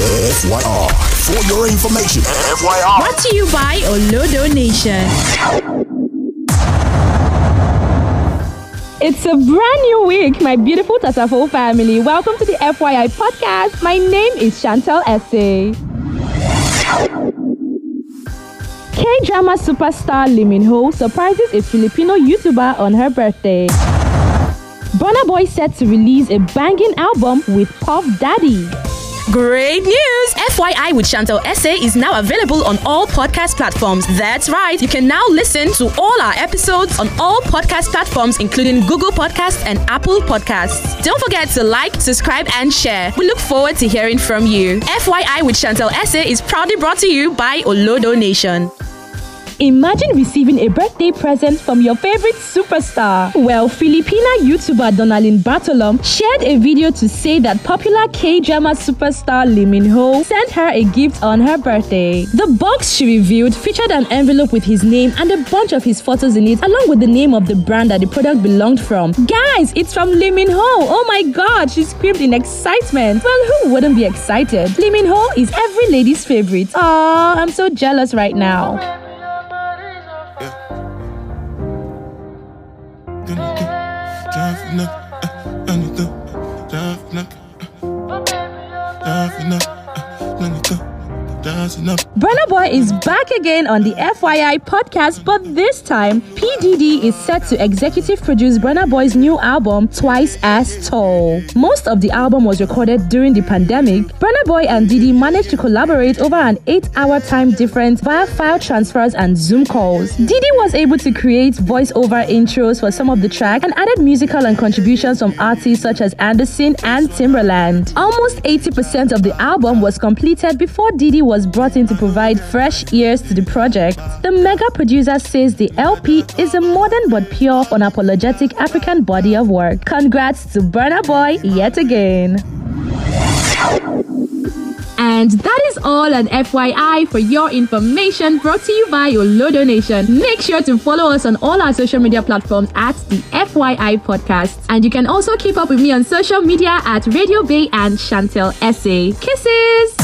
FYR. For your information. FYR. Brought to you by Olodo Nation. It's a brand new week, my beautiful Tatafo family. Welcome to the FYI podcast. My name is Chantel Essay. K-drama superstar Lee Min Ho surprises a Filipino YouTuber on her birthday. Burna Boy set to release a banging album with Puff Daddy. Great news! FYI with Chantel Essay is now available on all podcast platforms. That's right, you can now listen to all our episodes on all podcast platforms, including Google Podcasts and Apple Podcasts. Don't forget to like, subscribe, and share. We look forward to hearing from you. FYI with Chantel Essay is proudly brought to you by Olodo Nation. Imagine receiving a birthday present from your favorite superstar. Well, Filipina YouTuber Donnalyn Bartolome shared a video to say that popular K-drama superstar Lee Min Ho sent her a gift on her birthday. The box she revealed featured an envelope with his name and a bunch of his photos in it, along with the name of the brand that the product belonged from. Guys, it's from Lee Min Ho. Oh my god, she screamed in excitement. Well, who wouldn't be excited? Lee Min Ho is every lady's favorite. Aww, I'm so jealous right now. Tarafına Tarafına Tarafına Tarafına Burna Boy is back again on the FYI podcast, but this time, PDD is set to executive produce Burna Boy's new album, Twice as Tall. Most of the album was recorded during the pandemic. Burna Boy and Diddy managed to collaborate over an 8-hour time difference via file transfers and Zoom calls. Diddy was able to create voice-over intros for some of the tracks and added musical and contributions from artists such as Anderson and Timbaland. Almost 80% of the album was completed before Diddy was brought in to provide fresh ears to the project. The mega producer says the LP is a modern but pure, unapologetic African body of work. Congrats to Burna Boy yet again. And that is all an FYI for your information brought to you by Olodo Nation. Make sure to follow us on all our social media platforms at the FYI Podcast. And you can also keep up with me on social media at Radio Bay and Chantel Essay. Kisses!